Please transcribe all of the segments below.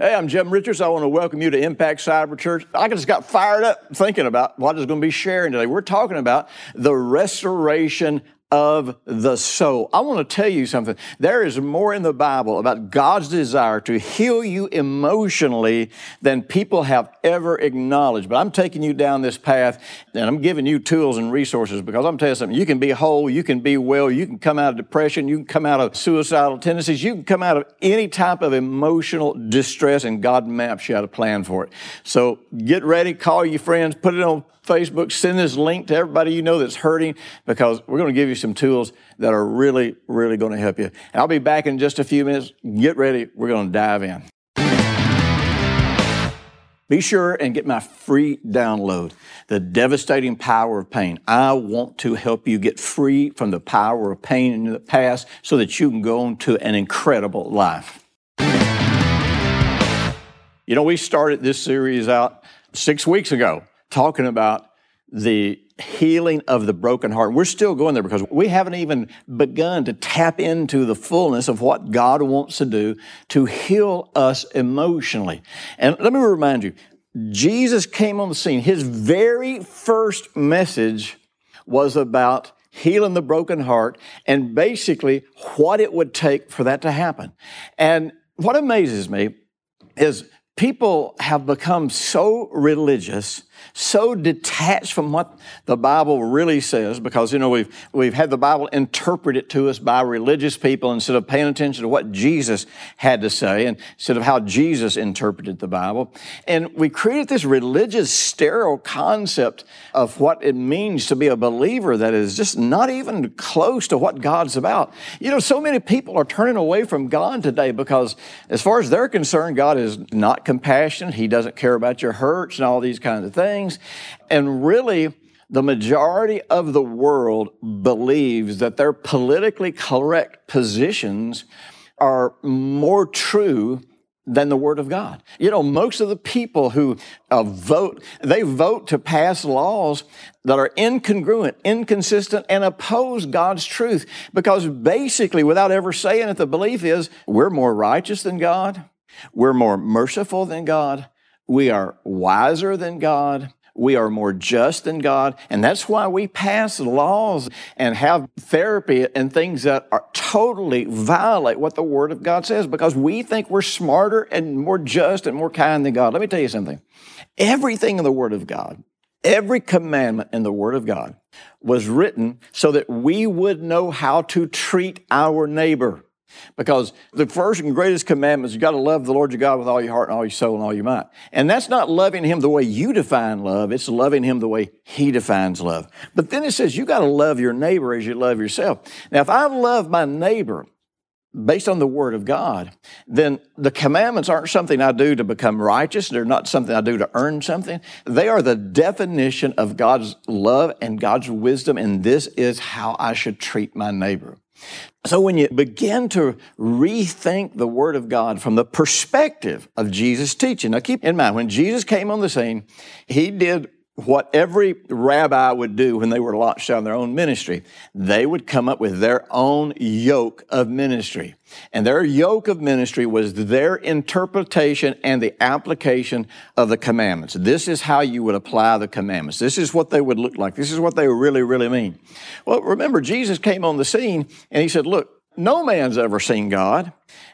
Hey, I'm Jim Richards. I want to welcome you to Impact Cyber Church. I just got fired up thinking about what I was going to be sharing today. We're talking about the restoration of the soul. I want to tell you something. There is more in the Bible about God's desire to heal you emotionally than people have ever acknowledged. But I'm taking you down this path and I'm giving you tools and resources because I'm telling you something. You can be whole, you can be well, you can come out of depression, you can come out of suicidal tendencies, you can come out of any type of emotional distress, and God maps you out a plan for it. So get ready, call your friends, put it on Facebook, send this link to everybody you know that's hurting because we're going to give you some tools that are really, really going to help you. And I'll be back in just a few minutes. Get ready. We're going to dive in. Be sure and get my free download, The Devastating Power of Pain. I want to help you get free from the power of pain in the past so that you can go on to an incredible life. You know, we started this series out six weeks ago talking about the healing of the broken heart. We're still going there because we haven't even begun to tap into the fullness of what God wants to do to heal us emotionally. And let me remind you, Jesus came on the scene. His very first message was about healing the broken heart and basically what it would take for that to happen. And what amazes me is people have become so religious so detached from what the Bible really says because, you know, we've, we've had the Bible interpreted to us by religious people instead of paying attention to what Jesus had to say and instead of how Jesus interpreted the Bible. And we created this religious, sterile concept of what it means to be a believer that is just not even close to what God's about. You know, so many people are turning away from God today because, as far as they're concerned, God is not compassionate. He doesn't care about your hurts and all these kinds of things things. And really, the majority of the world believes that their politically correct positions are more true than the Word of God. You know, most of the people who uh, vote, they vote to pass laws that are incongruent, inconsistent, and oppose God's truth because basically, without ever saying it, the belief is we're more righteous than God, we're more merciful than God, we are wiser than God. We are more just than God. And that's why we pass laws and have therapy and things that are totally violate what the Word of God says because we think we're smarter and more just and more kind than God. Let me tell you something. Everything in the Word of God, every commandment in the Word of God was written so that we would know how to treat our neighbor. Because the first and greatest commandment is you got to love the Lord your God with all your heart and all your soul and all your might. And that's not loving Him the way you define love, it's loving Him the way He defines love. But then it says you got to love your neighbor as you love yourself. Now, if I love my neighbor, based on the Word of God, then the commandments aren't something I do to become righteous. They're not something I do to earn something. They are the definition of God's love and God's wisdom, and this is how I should treat my neighbor. So when you begin to rethink the Word of God from the perspective of Jesus' teaching, now keep in mind, when Jesus came on the scene, he did what every rabbi would do when they were launched on their own ministry. They would come up with their own yoke of ministry. And their yoke of ministry was their interpretation and the application of the commandments. This is how you would apply the commandments. This is what they would look like. This is what they really, really mean. Well, remember, Jesus came on the scene and he said, Look, no man's ever seen God,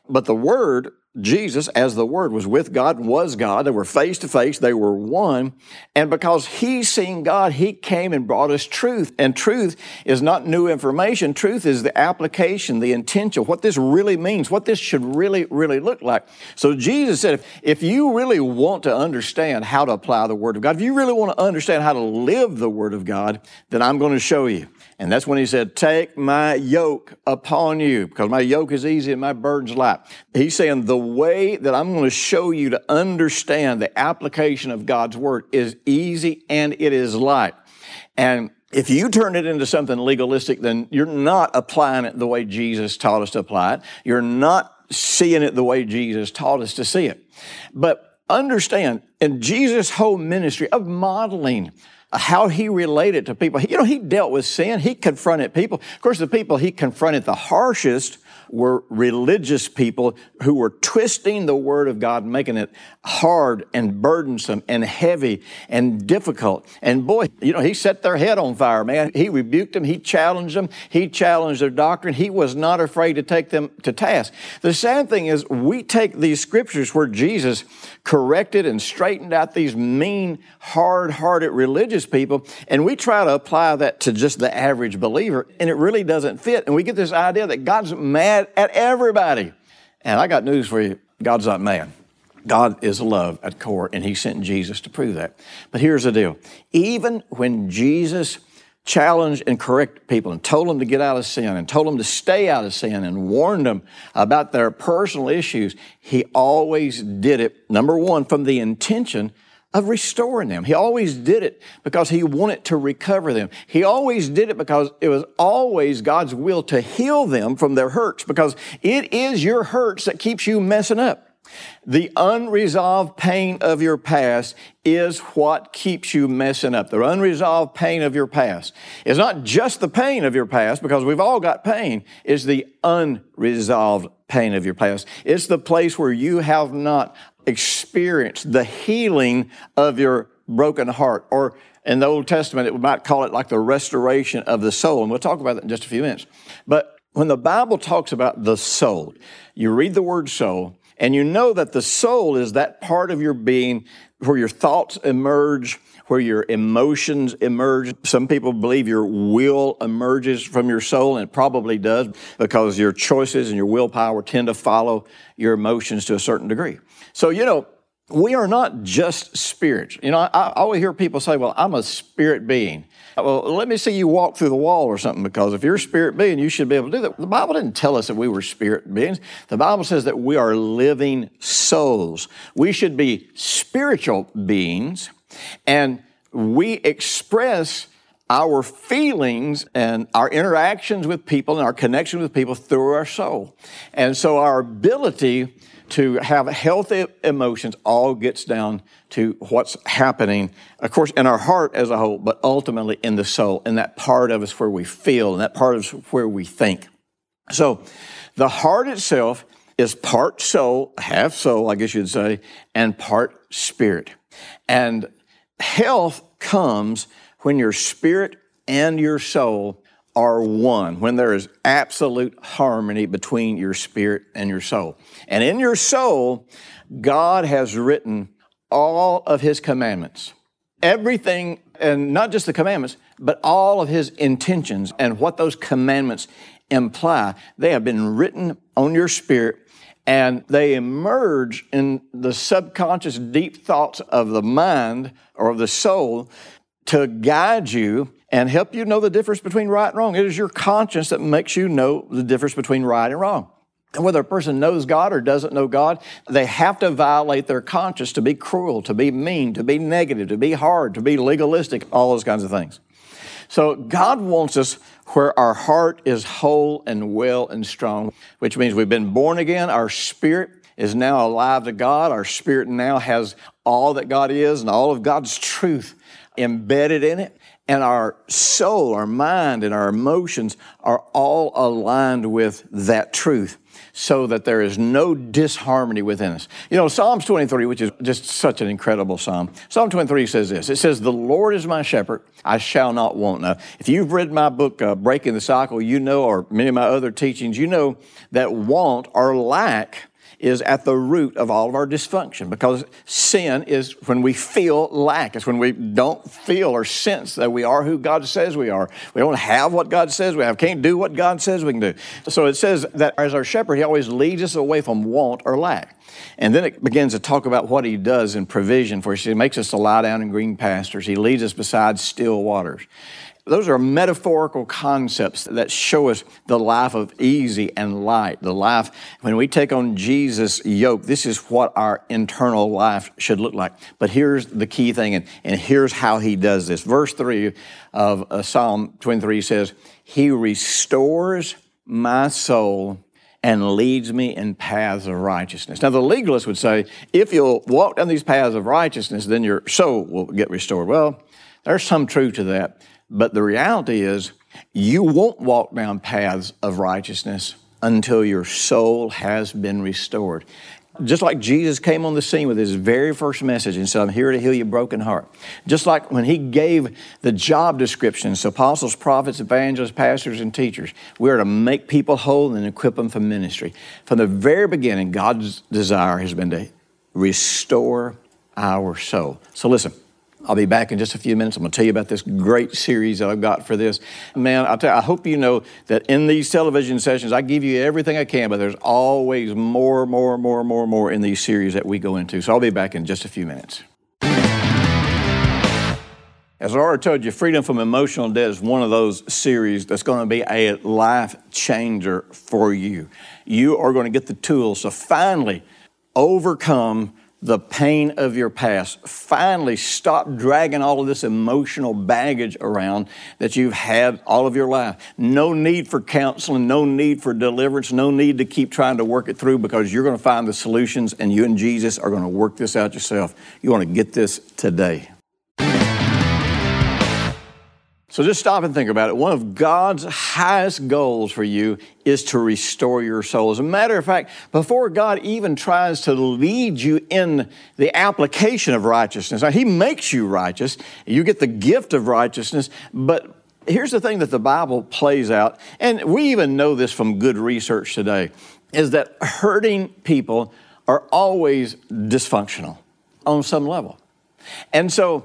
but the Word Jesus, as the Word, was with God and was God. They were face to face, they were one. And because He seen God, He came and brought us truth. And truth is not new information, truth is the application, the intention, what this really means, what this should really, really look like. So Jesus said, if, if you really want to understand how to apply the Word of God, if you really want to understand how to live the Word of God, then I'm going to show you. And that's when he said, Take my yoke upon you, because my yoke is easy and my burden's light. He's saying the way that I'm going to show you to understand the application of God's word is easy and it is light. And if you turn it into something legalistic, then you're not applying it the way Jesus taught us to apply it. You're not seeing it the way Jesus taught us to see it. But understand, in Jesus' whole ministry of modeling how he related to people, you know, he dealt with sin. He confronted people. Of course, the people he confronted the harshest were religious people who were twisting the Word of God, making it hard and burdensome and heavy and difficult. And boy, you know, he set their head on fire, man. He rebuked them, he challenged them, he challenged their doctrine. He was not afraid to take them to task. The sad thing is, we take these scriptures where Jesus corrected and straightened out these mean, hard hearted religious people, and we try to apply that to just the average believer, and it really doesn't fit. And we get this idea that God's mad at everybody. And I got news for you God's not man. God is love at core, and He sent Jesus to prove that. But here's the deal even when Jesus challenged and corrected people and told them to get out of sin and told them to stay out of sin and warned them about their personal issues, He always did it, number one, from the intention of restoring them. He always did it because he wanted to recover them. He always did it because it was always God's will to heal them from their hurts because it is your hurts that keeps you messing up. The unresolved pain of your past is what keeps you messing up. The unresolved pain of your past is not just the pain of your past, because we've all got pain, it's the unresolved pain of your past. It's the place where you have not experienced the healing of your broken heart. Or in the Old Testament, it might call it like the restoration of the soul. And we'll talk about that in just a few minutes. But when the Bible talks about the soul, you read the word soul, and you know that the soul is that part of your being where your thoughts emerge, where your emotions emerge. Some people believe your will emerges from your soul, and it probably does because your choices and your willpower tend to follow your emotions to a certain degree. So, you know, we are not just spirits. You know, I, I always hear people say, well, I'm a spirit being. Uh, well, let me see you walk through the wall or something, because if you're a spirit being, you should be able to do that. The Bible didn't tell us that we were spirit beings. The Bible says that we are living souls. We should be spiritual beings, and we express our feelings and our interactions with people and our connection with people through our soul. And so our ability to have healthy emotions all gets down to what's happening, of course, in our heart as a whole, but ultimately in the soul, in that part of us where we feel, and that part of us where we think. So the heart itself is part soul, half soul, I guess you'd say, and part spirit. And health comes when your spirit and your soul are one, when there is absolute harmony between your spirit and your soul. And in your soul, God has written all of His commandments. Everything, and not just the commandments, but all of His intentions and what those commandments imply. They have been written on your spirit and they emerge in the subconscious deep thoughts of the mind or of the soul to guide you and help you know the difference between right and wrong. It is your conscience that makes you know the difference between right and wrong. And whether a person knows God or doesn't know God, they have to violate their conscience to be cruel, to be mean, to be negative, to be hard, to be legalistic, all those kinds of things. So God wants us where our heart is whole and well and strong, which means we've been born again. Our spirit is now alive to God. Our spirit now has all that God is and all of God's truth embedded in it and our soul, our mind, and our emotions are all aligned with that truth so that there is no disharmony within us. You know, Psalms 23, which is just such an incredible psalm, Psalm 23 says this It says, The Lord is my shepherd, I shall not want. Now, if you've read my book, uh, Breaking the Cycle, you know, or many of my other teachings, you know that want or lack is at the root of all of our dysfunction because sin is when we feel lack. It's when we don't feel or sense that we are who God says we are. We don't have what God says we have, can't do what God says we can do. So it says that as our shepherd, He always leads us away from want or lack. And then it begins to talk about what He does in provision for us. He makes us to lie down in green pastures, He leads us beside still waters. Those are metaphorical concepts that show us the life of easy and light. The life, when we take on Jesus' yoke, this is what our internal life should look like. But here's the key thing, and, and here's how he does this. Verse 3 of uh, Psalm 23 says, He restores my soul and leads me in paths of righteousness. Now, the legalist would say, if you'll walk down these paths of righteousness, then your soul will get restored. Well, there's some truth to that. But the reality is, you won't walk down paths of righteousness until your soul has been restored. Just like Jesus came on the scene with his very first message and said, I'm here to heal your broken heart. Just like when he gave the job descriptions apostles, prophets, evangelists, pastors, and teachers, we are to make people whole and equip them for ministry. From the very beginning, God's desire has been to restore our soul. So listen, I'll be back in just a few minutes. I'm going to tell you about this great series that I've got for this. Man, tell you, I hope you know that in these television sessions, I give you everything I can, but there's always more, more, more, more, more in these series that we go into. So I'll be back in just a few minutes. As I already told you, Freedom from Emotional Debt is one of those series that's going to be a life changer for you. You are going to get the tools to finally overcome the pain of your past. Finally, stop dragging all of this emotional baggage around that you've had all of your life. No need for counseling, no need for deliverance, no need to keep trying to work it through because you're going to find the solutions and you and Jesus are going to work this out yourself. You want to get this today. So just stop and think about it. One of God's highest goals for you is to restore your soul. As a matter of fact, before God even tries to lead you in the application of righteousness, now He makes you righteous, you get the gift of righteousness, but here's the thing that the Bible plays out, and we even know this from good research today, is that hurting people are always dysfunctional on some level. And so,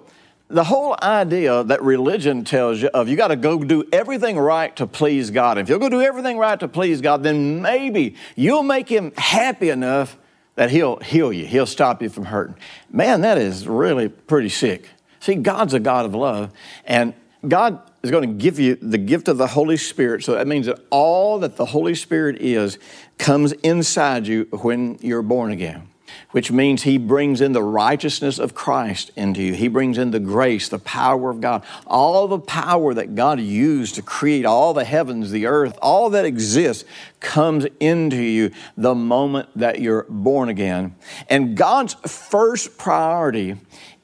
the whole idea that religion tells you of you got to go do everything right to please God. If you'll go do everything right to please God, then maybe you'll make Him happy enough that He'll heal you. He'll stop you from hurting. Man, that is really pretty sick. See, God's a God of love, and God is going to give you the gift of the Holy Spirit. So that means that all that the Holy Spirit is comes inside you when you're born again which means He brings in the righteousness of Christ into you. He brings in the grace, the power of God, all the power that God used to create all the heavens, the earth, all that exists comes into you the moment that you're born again. And God's first priority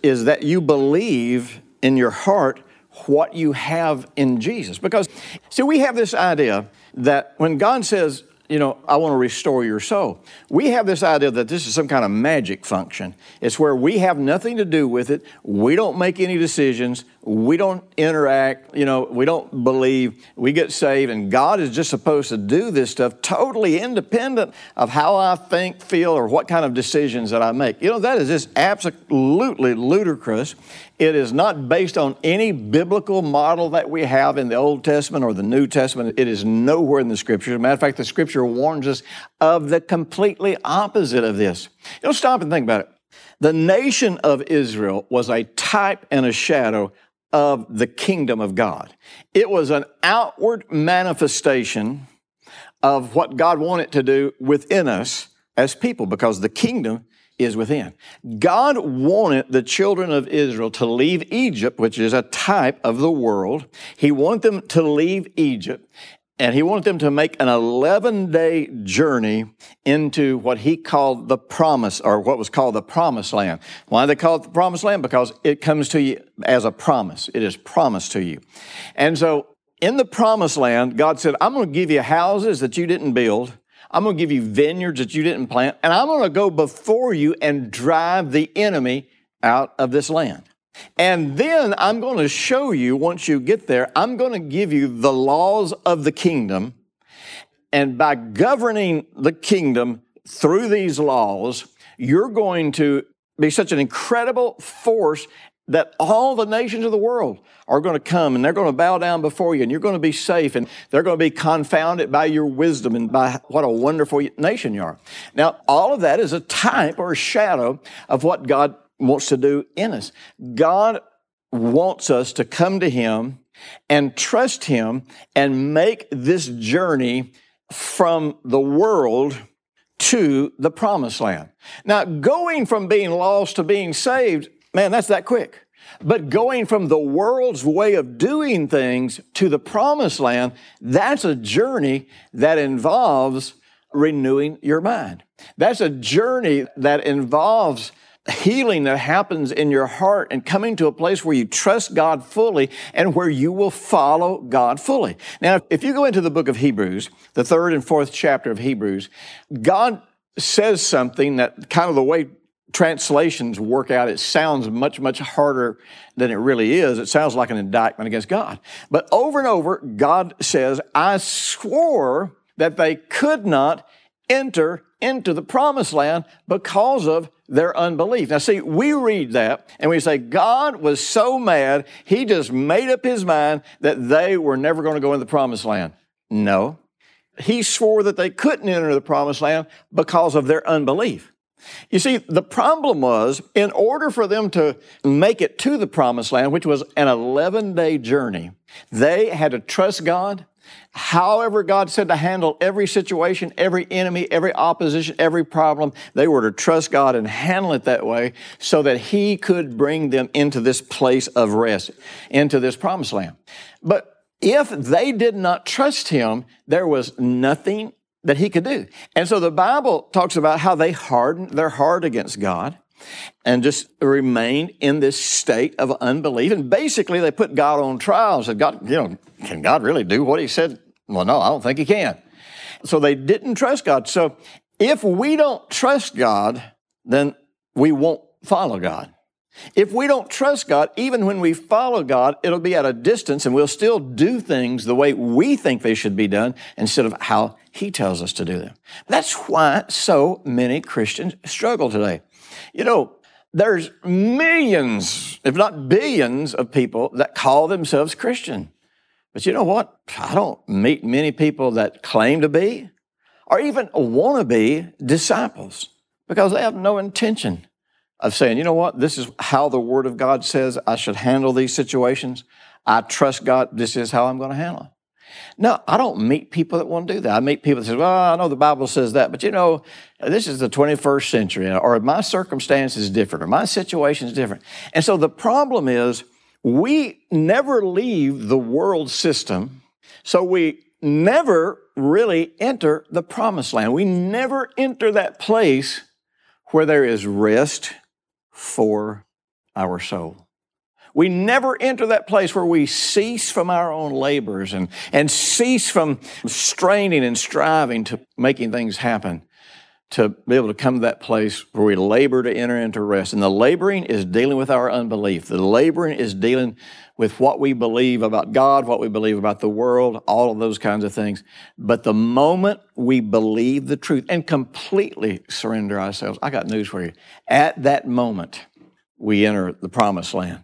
is that you believe in your heart what you have in Jesus. Because, see, we have this idea that when God says, you know, I want to restore your soul. We have this idea that this is some kind of magic function. It's where we have nothing to do with it. We don't make any decisions. We don't interact. You know, we don't believe. We get saved, and God is just supposed to do this stuff totally independent of how I think, feel, or what kind of decisions that I make. You know, that is just absolutely ludicrous. It is not based on any biblical model that we have in the Old Testament or the New Testament. It is nowhere in the Scripture. Matter of fact, the Scripture warns us of the completely opposite of this. You know, stop and think about it. The nation of Israel was a type and a shadow of the kingdom of God. It was an outward manifestation of what God wanted to do within us as people because the kingdom is within. God wanted the children of Israel to leave Egypt, which is a type of the world. He wanted them to leave Egypt and he wanted them to make an 11 day journey into what he called the promise, or what was called the promised land. Why they call it the promised land? Because it comes to you as a promise. It is promised to you. And so in the promised land, God said, I'm going to give you houses that you didn't build. I'm going to give you vineyards that you didn't plant, and I'm going to go before you and drive the enemy out of this land. And then I'm going to show you, once you get there, I'm going to give you the laws of the kingdom. And by governing the kingdom through these laws, you're going to be such an incredible force that all the nations of the world are going to come and they're going to bow down before you and you're going to be safe and they're going to be confounded by your wisdom and by what a wonderful nation you are. Now, all of that is a type or a shadow of what God wants to do in us. God wants us to come to Him and trust Him and make this journey from the world to the promised land. Now, going from being lost to being saved, man, that's that quick. But going from the world's way of doing things to the promised land, that's a journey that involves renewing your mind. That's a journey that involves healing that happens in your heart and coming to a place where you trust God fully and where you will follow God fully. Now, if you go into the book of Hebrews, the third and fourth chapter of Hebrews, God says something that kind of the way translations work out, it sounds much, much harder than it really is. It sounds like an indictment against God. But over and over, God says, I swore that they could not enter into the promised land because of their unbelief. Now, see, we read that and we say, God was so mad, he just made up his mind that they were never going to go into the promised land. No. He swore that they couldn't enter the promised land because of their unbelief. You see, the problem was in order for them to make it to the promised land, which was an 11 day journey, they had to trust God However, God said to handle every situation, every enemy, every opposition, every problem, they were to trust God and handle it that way so that He could bring them into this place of rest, into this promised land. But if they did not trust Him, there was nothing that He could do. And so the Bible talks about how they hardened their heart against God and just remained in this state of unbelief. And basically, they put God on trial. and Said, God, you know, can God really do what He said? Well, no, I don't think He can. So they didn't trust God. So if we don't trust God, then we won't follow God. If we don't trust God, even when we follow God, it'll be at a distance and we'll still do things the way we think they should be done instead of how He tells us to do them. That's why so many Christians struggle today. You know, there's millions, if not billions, of people that call themselves Christian. But you know what? I don't meet many people that claim to be or even want to be disciples because they have no intention of saying, you know what, this is how the Word of God says I should handle these situations. I trust God, this is how I'm going to handle it. No, I don't meet people that want to do that. I meet people that say, well, I know the Bible says that, but you know, this is the 21st century, or my circumstance is different, or my situation is different. And so the problem is we never leave the world system, so we never really enter the promised land. We never enter that place where there is rest for our soul. We never enter that place where we cease from our own labors and, and cease from straining and striving to making things happen to be able to come to that place where we labor to enter into rest. And the laboring is dealing with our unbelief. The laboring is dealing with what we believe about God, what we believe about the world, all of those kinds of things. But the moment we believe the truth and completely surrender ourselves, I got news for you. At that moment, we enter the promised land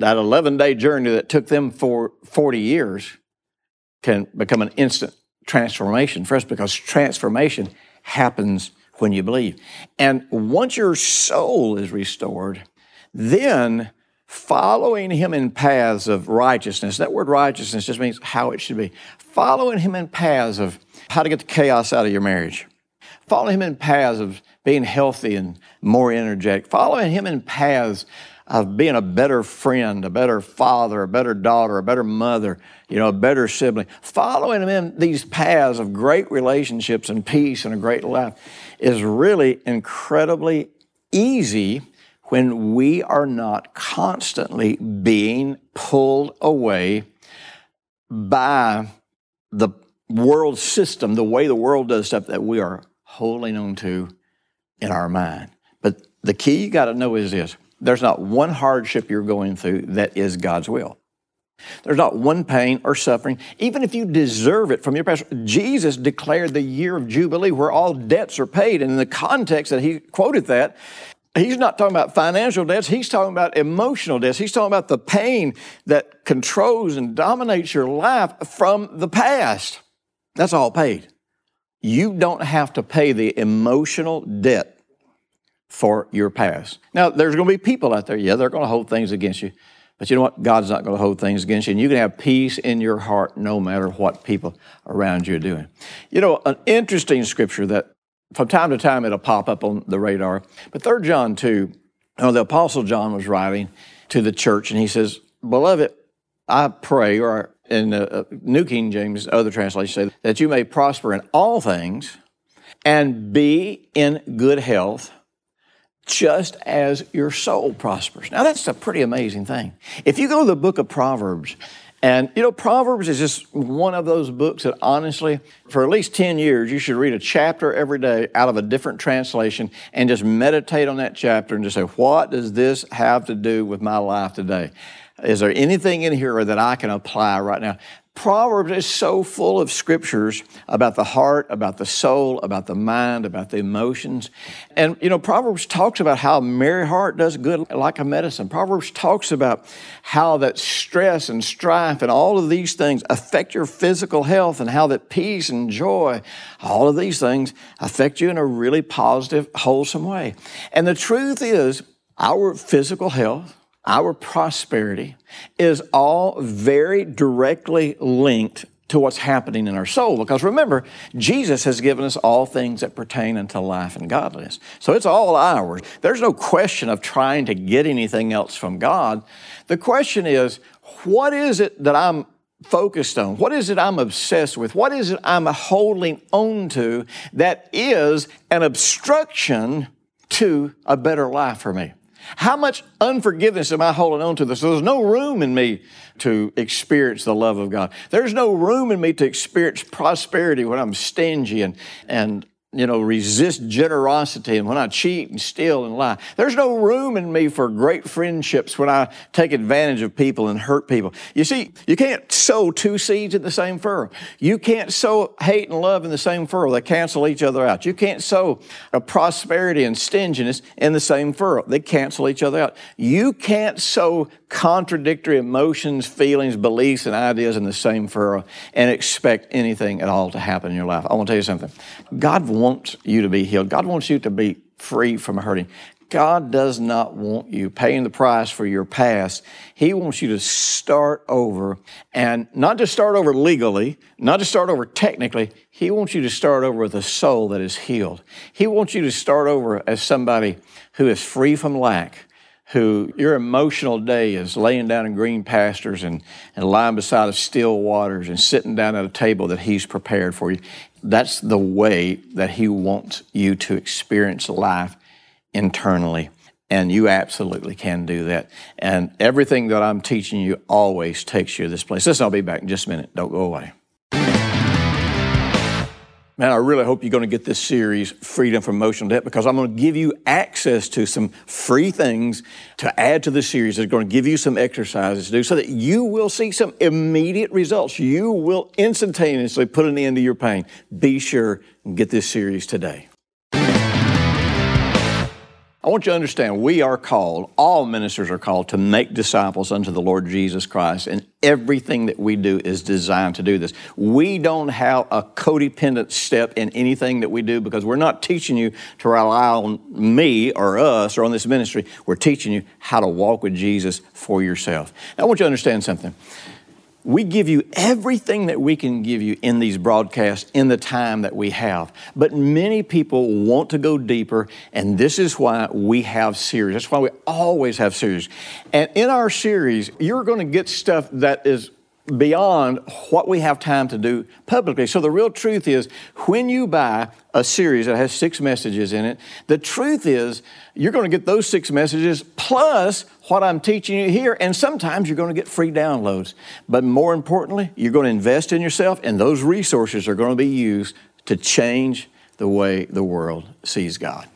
that 11 day journey that took them for 40 years can become an instant transformation for us because transformation happens when you believe. And once your soul is restored, then following him in paths of righteousness, that word righteousness just means how it should be. Following him in paths of how to get the chaos out of your marriage. Following him in paths of being healthy and more energetic. Following him in paths of being a better friend, a better father, a better daughter, a better mother, you know, a better sibling. Following them in these paths of great relationships and peace and a great life is really incredibly easy when we are not constantly being pulled away by the world system, the way the world does stuff that we are holding on to in our mind. But the key you got to know is this there's not one hardship you're going through that is God's will. There's not one pain or suffering, even if you deserve it from your past. Jesus declared the year of Jubilee where all debts are paid. And in the context that he quoted that, he's not talking about financial debts, he's talking about emotional debts. He's talking about the pain that controls and dominates your life from the past. That's all paid. You don't have to pay the emotional debt for your past. Now, there's going to be people out there, yeah, they're going to hold things against you. But you know what? God's not going to hold things against you. And you can have peace in your heart no matter what people around you are doing. You know, an interesting scripture that from time to time it'll pop up on the radar. But 3 John 2, you know, the Apostle John was writing to the church and he says, Beloved, I pray, or in the uh, New King James, other translations say, that you may prosper in all things and be in good health just as your soul prospers. Now, that's a pretty amazing thing. If you go to the book of Proverbs, and you know, Proverbs is just one of those books that honestly, for at least 10 years, you should read a chapter every day out of a different translation and just meditate on that chapter and just say, what does this have to do with my life today? Is there anything in here that I can apply right now? Proverbs is so full of scriptures about the heart, about the soul, about the mind, about the emotions. And, you know, Proverbs talks about how a merry heart does good like a medicine. Proverbs talks about how that stress and strife and all of these things affect your physical health and how that peace and joy, all of these things affect you in a really positive, wholesome way. And the truth is, our physical health, our prosperity is all very directly linked to what's happening in our soul. Because remember, Jesus has given us all things that pertain unto life and godliness. So it's all ours. There's no question of trying to get anything else from God. The question is, what is it that I'm focused on? What is it I'm obsessed with? What is it I'm holding on to that is an obstruction to a better life for me? How much unforgiveness am I holding on to? This? There's no room in me to experience the love of God. There's no room in me to experience prosperity when I'm stingy and, and you know, resist generosity and when I cheat and steal and lie. There's no room in me for great friendships when I take advantage of people and hurt people. You see, you can't sow two seeds in the same furrow. You can't sow hate and love in the same furrow. They cancel each other out. You can't sow prosperity and stinginess in the same furrow. They cancel each other out. You can't sow contradictory emotions, feelings, beliefs, and ideas in the same furrow and expect anything at all to happen in your life. I want to tell you something. God wants you to be healed. God wants you to be free from hurting. God does not want you paying the price for your past. He wants you to start over and not to start over legally, not to start over technically. He wants you to start over with a soul that is healed. He wants you to start over as somebody who is free from lack, who your emotional day is laying down in green pastures and, and lying beside of still waters and sitting down at a table that He's prepared for you. That's the way that He wants you to experience life internally. And you absolutely can do that. And everything that I'm teaching you always takes you to this place. Listen, I'll be back in just a minute. Don't go away. Man, I really hope you're going to get this series, Freedom from Emotional Debt, because I'm going to give you access to some free things to add to the series. It's going to give you some exercises to do so that you will see some immediate results. You will instantaneously put an end to your pain. Be sure and get this series today. I want you to understand we are called, all ministers are called to make disciples unto the Lord Jesus Christ, and everything that we do is designed to do this. We don't have a codependent step in anything that we do because we're not teaching you to rely on me or us or on this ministry. We're teaching you how to walk with Jesus for yourself. Now, I want you to understand something we give you everything that we can give you in these broadcasts in the time that we have. But many people want to go deeper, and this is why we have series. That's why we always have series. And in our series, you're going to get stuff that is beyond what we have time to do publicly. So the real truth is when you buy a series that has six messages in it, the truth is you're going to get those six messages plus what I'm teaching you here, and sometimes you're going to get free downloads. But more importantly, you're going to invest in yourself, and those resources are going to be used to change the way the world sees God.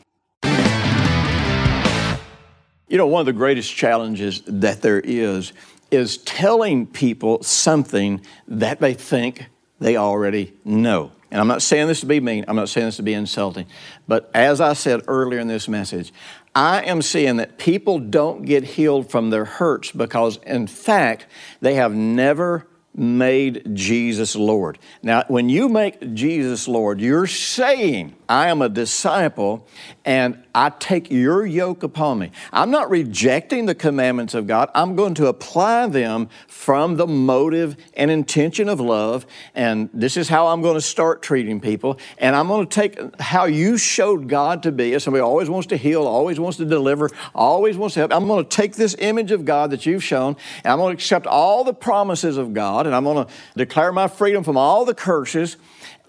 You know, one of the greatest challenges that there is is telling people something that they think they already know. And I'm not saying this to be mean, I'm not saying this to be insulting, but as I said earlier in this message, I am seeing that people don't get healed from their hurts because, in fact, they have never made Jesus Lord. Now, when you make Jesus Lord, you're saying I am a disciple and I take your yoke upon me. I'm not rejecting the commandments of God. I'm going to apply them from the motive and intention of love. And this is how I'm going to start treating people. And I'm going to take how you showed God to be. Somebody always wants to heal, always wants to deliver, always wants to help. I'm going to take this image of God that you've shown, and I'm going to accept all the promises of God, and I'm going to declare my freedom from all the curses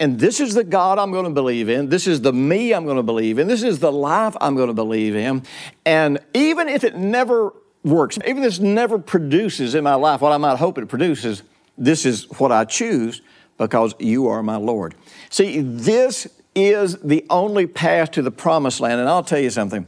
and this is the God I'm going to believe in. This is the me I'm going to believe in. This is the life I'm going to believe in. And even if it never works, even if this never produces in my life what I might hope it produces, this is what I choose because you are my Lord. See, this is the only path to the promised land. And I'll tell you something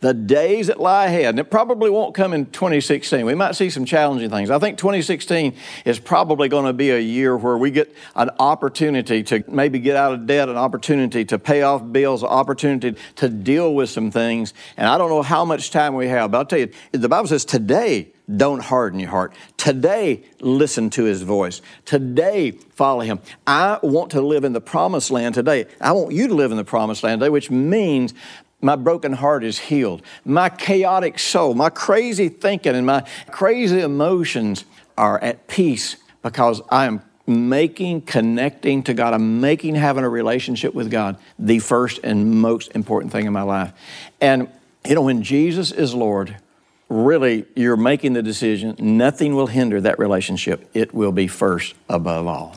the days that lie ahead, and it probably won't come in 2016. We might see some challenging things. I think 2016 is probably going to be a year where we get an opportunity to maybe get out of debt, an opportunity to pay off bills, an opportunity to deal with some things. And I don't know how much time we have, but I'll tell you, the Bible says today, don't harden your heart. Today, listen to his voice. Today, follow him. I want to live in the promised land today. I want you to live in the promised land today, which means my broken heart is healed. My chaotic soul, my crazy thinking, and my crazy emotions are at peace because I am making connecting to God. I'm making having a relationship with God the first and most important thing in my life. And, you know, when Jesus is Lord, really you're making the decision, nothing will hinder that relationship. It will be first above all.